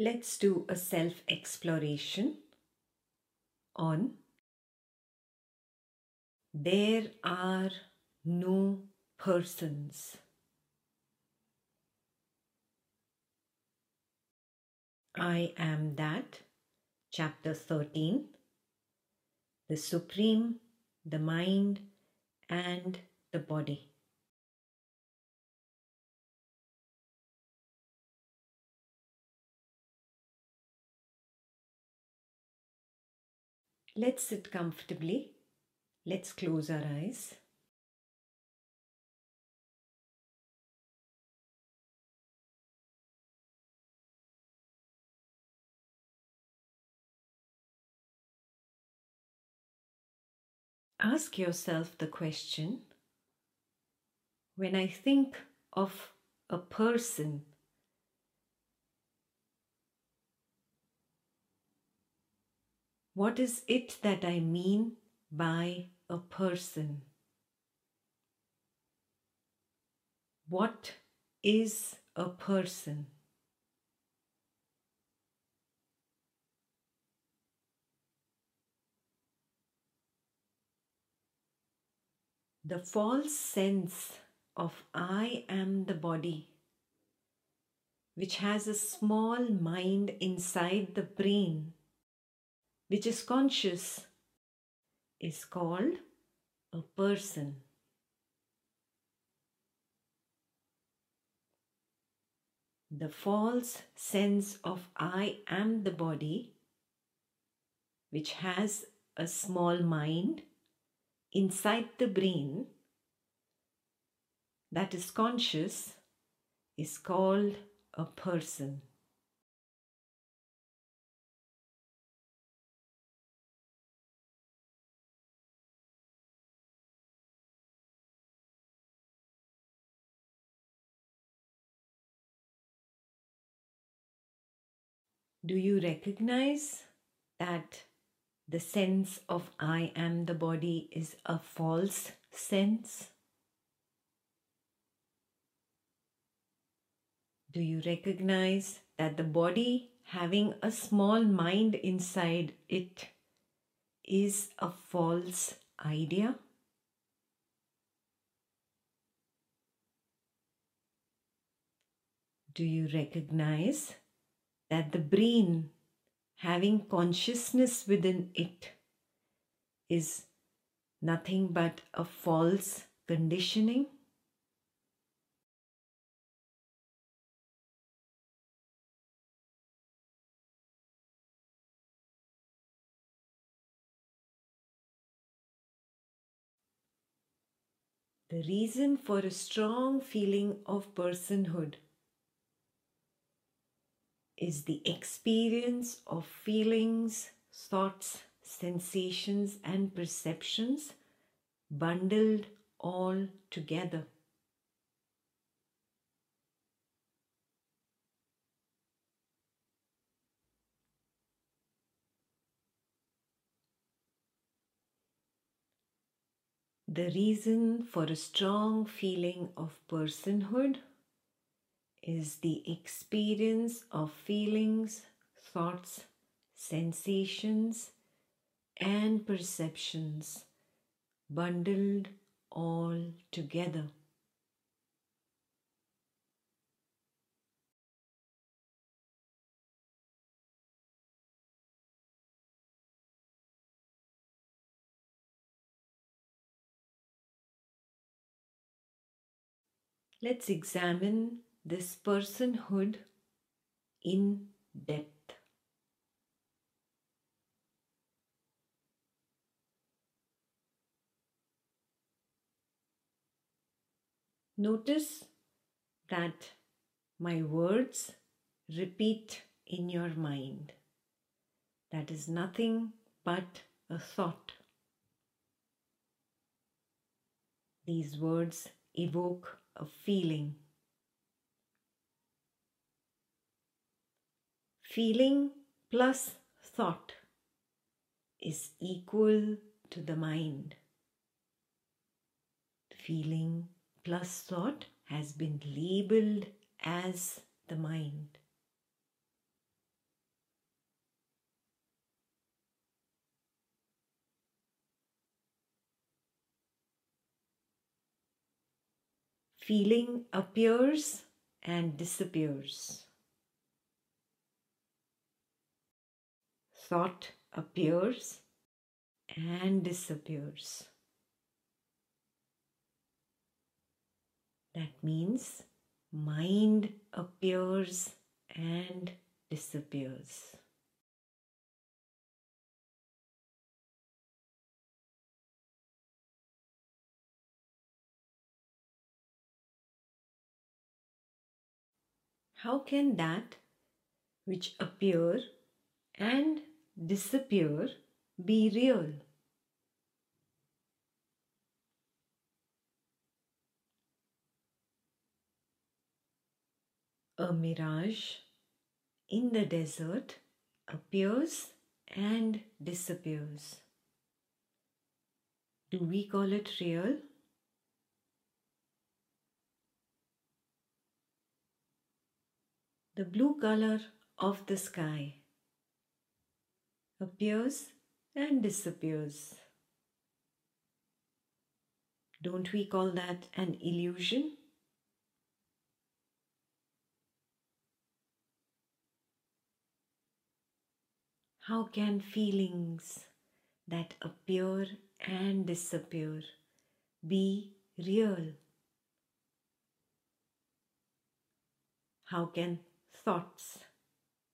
Let's do a self exploration on There are no persons. I am that, chapter 13. The Supreme, the mind, and the body. Let's sit comfortably. Let's close our eyes. Ask yourself the question when I think of a person What is it that I mean by a person? What is a person? The false sense of I am the body, which has a small mind inside the brain which is conscious is called a person. The false sense of I am the body, which has a small mind inside the brain that is conscious, is called a person. Do you recognize that the sense of I am the body is a false sense? Do you recognize that the body having a small mind inside it is a false idea? Do you recognize that the brain having consciousness within it is nothing but a false conditioning. The reason for a strong feeling of personhood is the experience of feelings, thoughts, sensations, and perceptions bundled all together. The reason for a strong feeling of personhood is the experience of feelings, thoughts, sensations, and perceptions bundled all together. Let's examine this personhood in depth. Notice that my words repeat in your mind. That is nothing but a thought. These words evoke a feeling. Feeling plus thought is equal to the mind. Feeling plus thought has been labeled as the mind. Feeling appears and disappears. Thought appears and disappears. That means mind appears and disappears. How can that which appear and disappear be real? A mirage in the desert appears and disappears. Do we call it real? The blue color of the sky appears and disappears. Don't we call that an illusion? How can feelings that appear and disappear be real? How can thoughts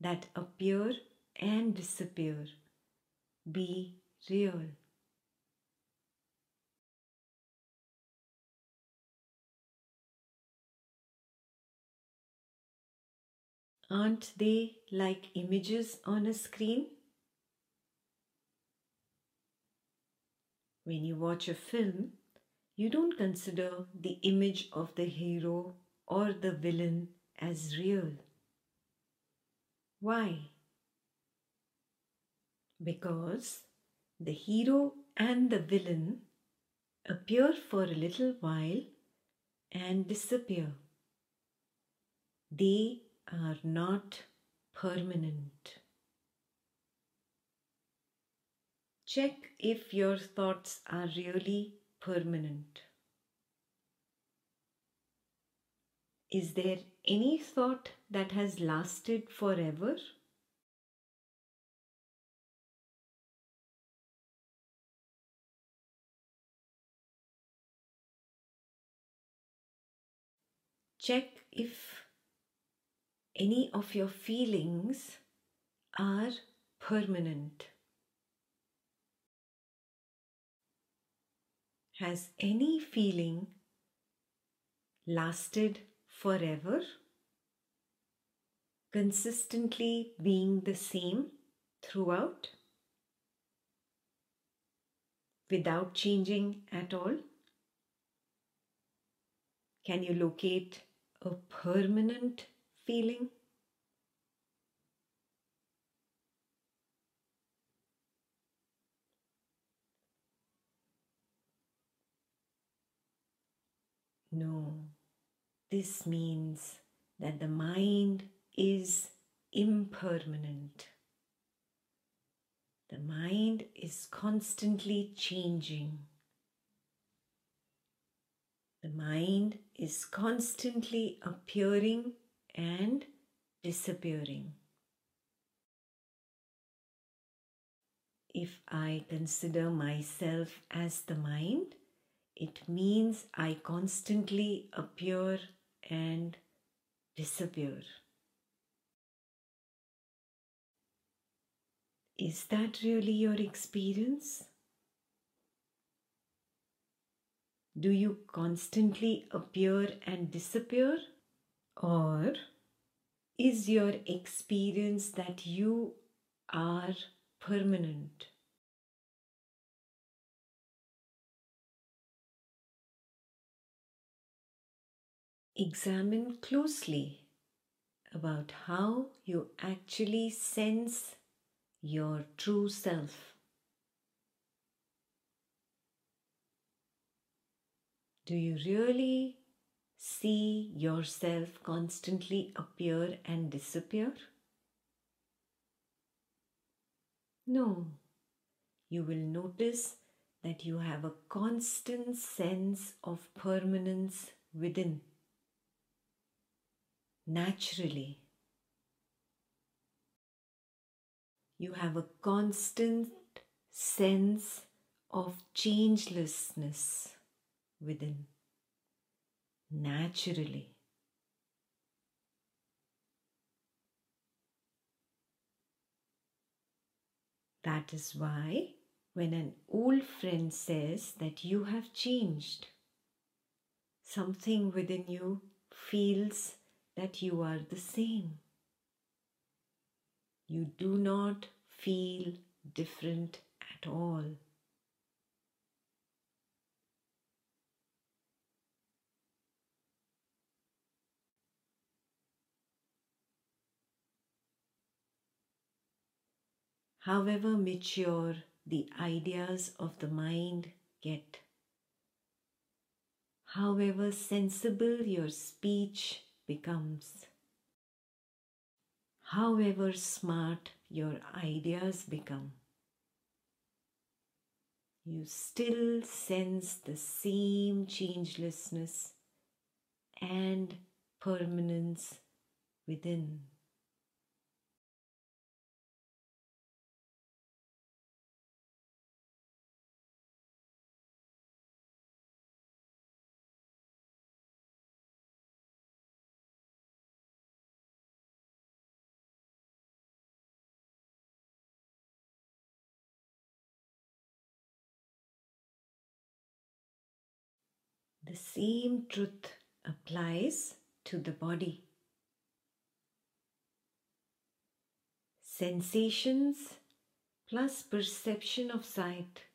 that appear and disappear be real? Aren't they like images on a screen? When you watch a film, you don't consider the image of the hero or the villain as real. Why? Because the hero and the villain appear for a little while and disappear. They are not permanent. Check if your thoughts are really permanent. Is there any thought that has lasted forever? Check if any of your feelings are permanent. Has any feeling lasted forever? Consistently being the same throughout? Without changing at all? Can you locate a permanent feeling? No, this means that the mind is impermanent. The mind is constantly changing. The mind is constantly appearing and disappearing. If I consider myself as the mind, it means I constantly appear and disappear. Is that really your experience? Do you constantly appear and disappear? Or is your experience that you are permanent? Examine closely about how you actually sense your true self. Do you really see yourself constantly appear and disappear? No, you will notice that you have a constant sense of permanence within naturally. You have a constant sense of changelessness within naturally. That is why when an old friend says that you have changed, something within you feels that you are the same. You do not feel different at all. However mature the ideas of the mind get, however sensible your speech becomes, however smart your ideas become, you still sense the same changelessness and permanence within. The same truth applies to the body. Sensations plus perception of sight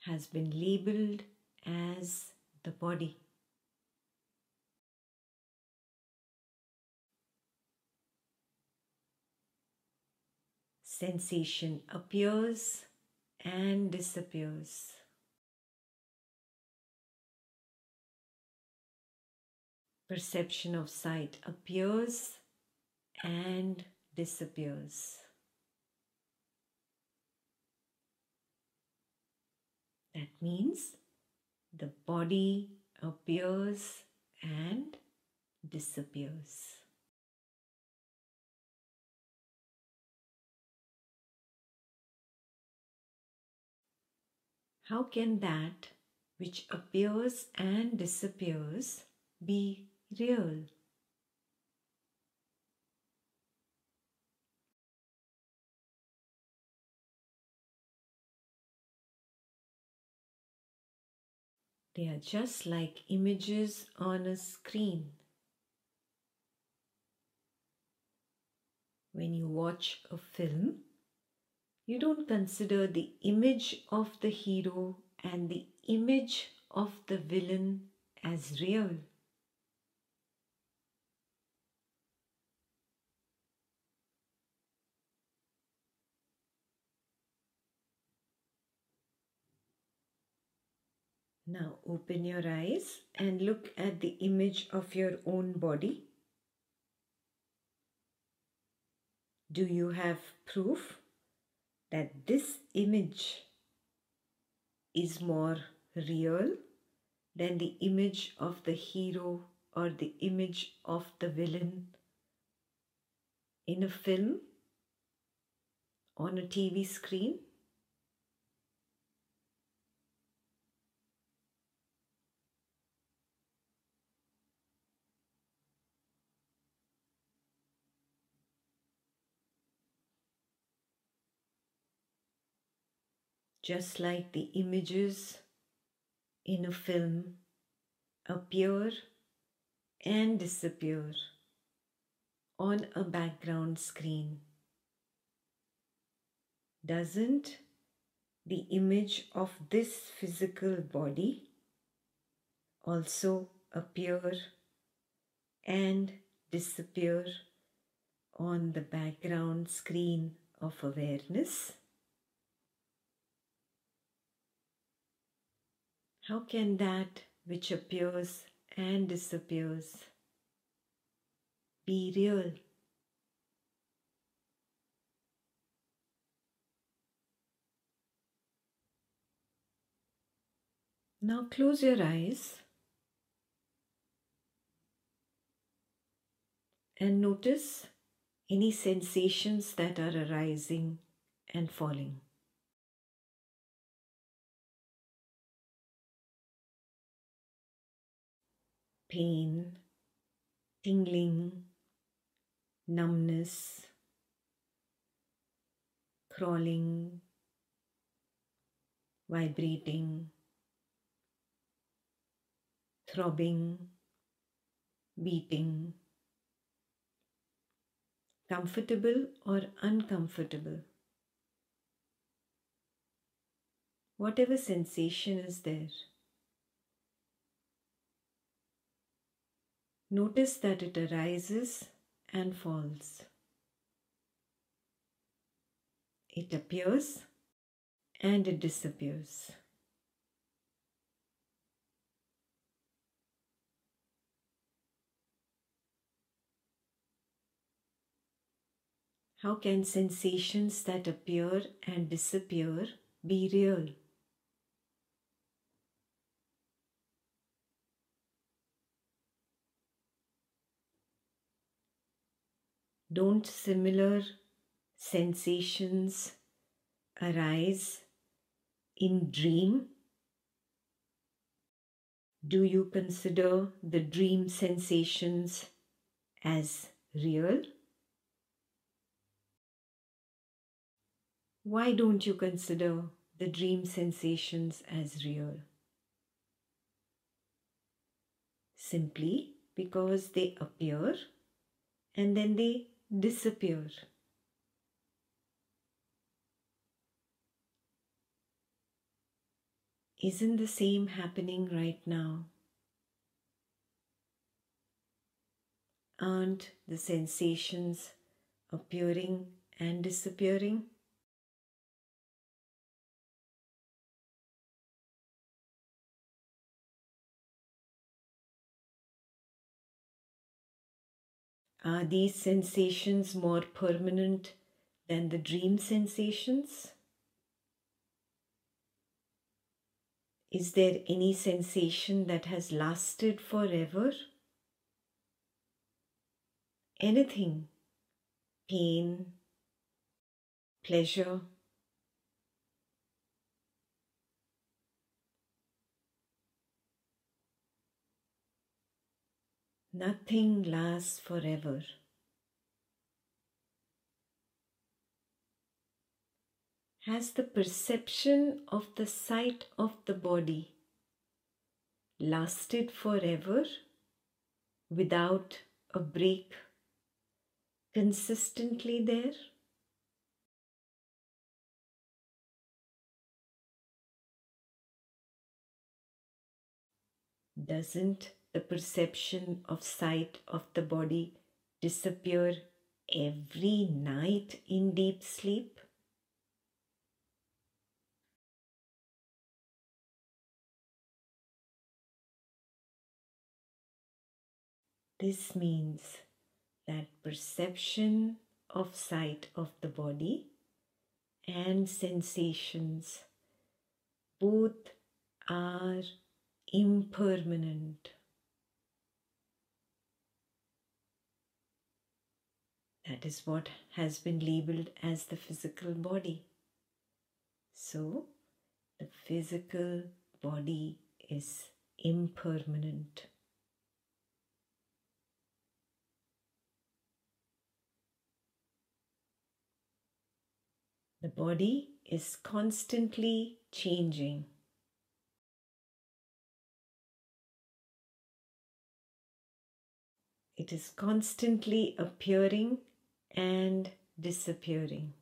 has been labeled as the body. Sensation appears and disappears. Perception of sight appears and disappears. That means the body appears and disappears. How can that which appears and disappears be real. They are just like images on a screen. When you watch a film, you don't consider the image of the hero and the image of the villain as real. Now open your eyes and look at the image of your own body. Do you have proof that this image is more real than the image of the hero or the image of the villain in a film on a TV screen? Just like the images in a film appear and disappear on a background screen. Doesn't the image of this physical body also appear and disappear on the background screen of awareness? How can that which appears and disappears be real? Now close your eyes and notice any sensations that are arising and falling. Pain, tingling, numbness, crawling, vibrating, throbbing, beating, comfortable or uncomfortable. Whatever sensation is there, notice that it arises and falls. It appears and it disappears. How can sensations that appear and disappear be real? Don't similar sensations arise in dream? Do you consider the dream sensations as real? Why don't you consider the dream sensations as real? Simply because they appear and then they disappear. Isn't the same happening right now? Aren't the sensations appearing and disappearing? Are these sensations more permanent than the dream sensations? Is there any sensation that has lasted forever? Anything? Pain? Pleasure? Nothing lasts forever. Has the perception of the sight of the body lasted forever without a break consistently there? Doesn't the perception of sight of the body disappear every night in deep sleep? This means that perception of sight of the body and sensations both are impermanent. That is what has been labeled as the physical body. So, the physical body is impermanent. The body is constantly changing. It is constantly appearing and disappearing.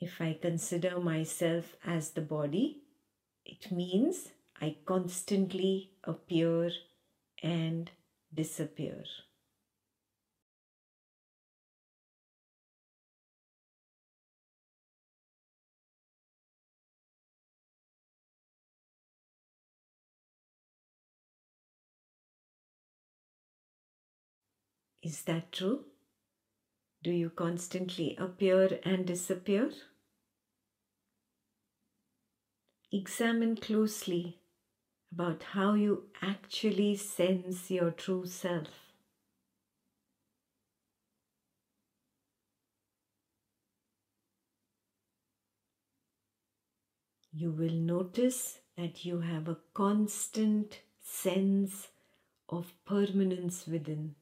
If I consider myself as the body, it means I constantly appear and disappear. Is that true? Do you constantly appear and disappear? examine closely about how you actually sense your true self. You will notice that you have a constant sense of permanence within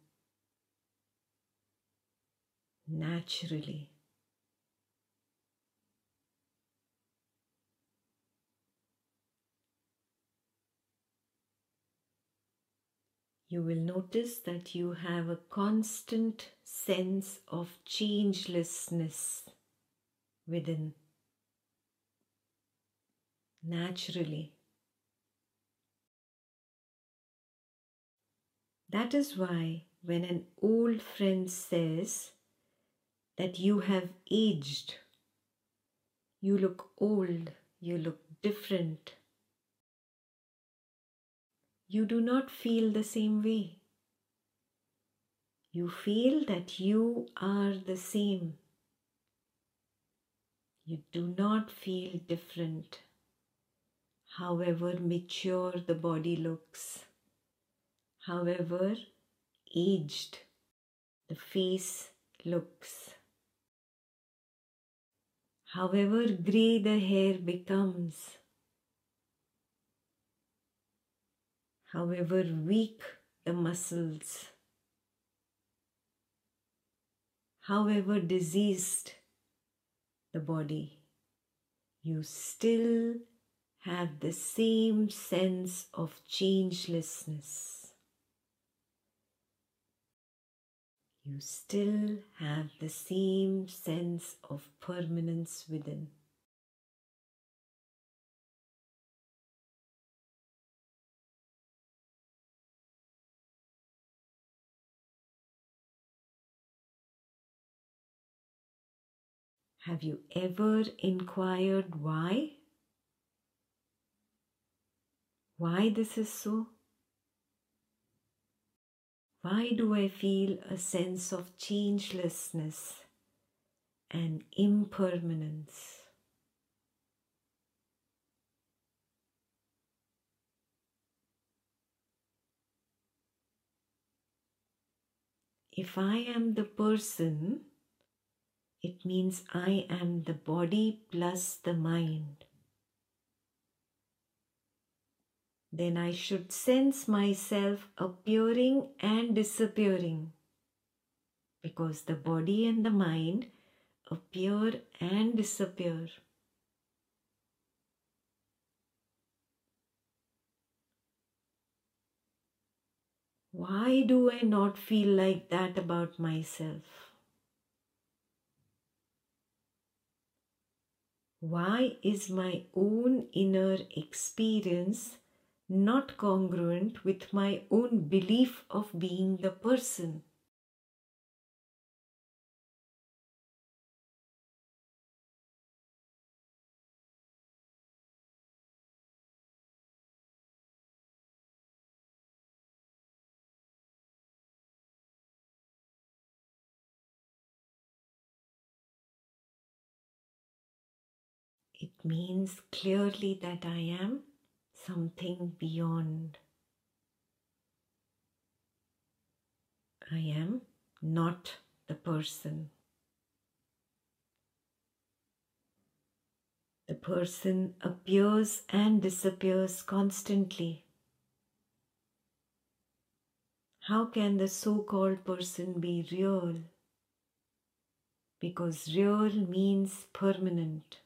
naturally. You will notice that you have a constant sense of changelessness within naturally. That is why when an old friend says that you have aged, you look old, you look different, you do not feel the same way. You feel that you are the same. You do not feel different, however mature the body looks however aged the face looks. However grey the hair becomes, however weak the muscles, however diseased the body, you still have the same sense of changelessness. You still have the same sense of permanence within. Have you ever inquired why? Why this is so? Why do I feel a sense of changelessness and impermanence? If I am the person, it means I am the body plus the mind. Then I should sense myself appearing and disappearing because the body and the mind appear and disappear. Why do I not feel like that about myself? Why is my own inner experience not congruent with my own belief of being the person. It means clearly that I am something beyond. I am not the person. The person appears and disappears constantly. How can the so called person be real? Because real means permanent.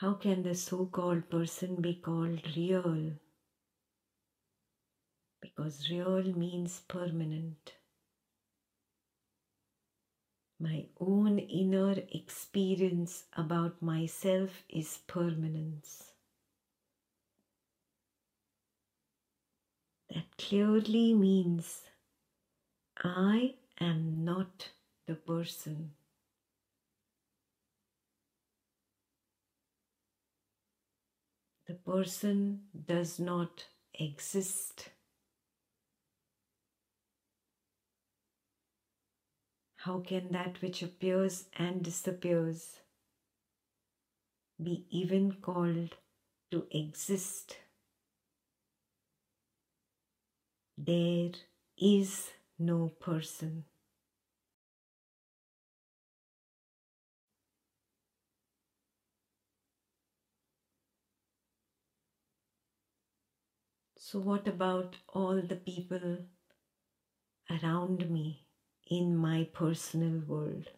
How can the so called person be called real? Because real means permanent. My own inner experience about myself is permanence. That clearly means I am not the person. The person does not exist. How can that which appears and disappears be even called to exist? There is no person. So, what about all the people around me in my personal world?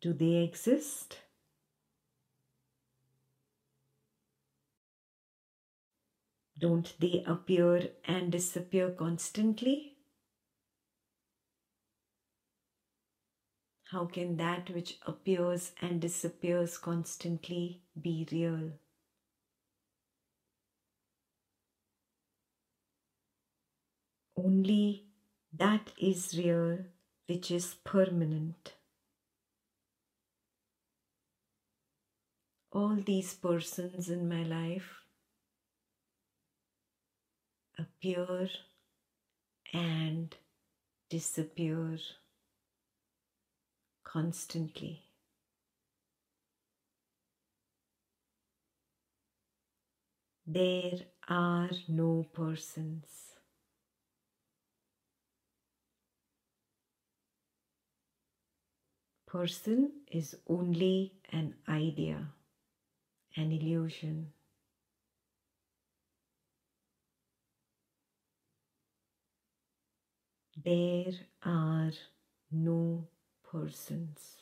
Do they exist? Don't they appear and disappear constantly? How can that which appears and disappears constantly be real? Only that is real which is permanent. All these persons in my life appear and disappear constantly. There are no persons. Person is only an idea, an illusion. There are no persons.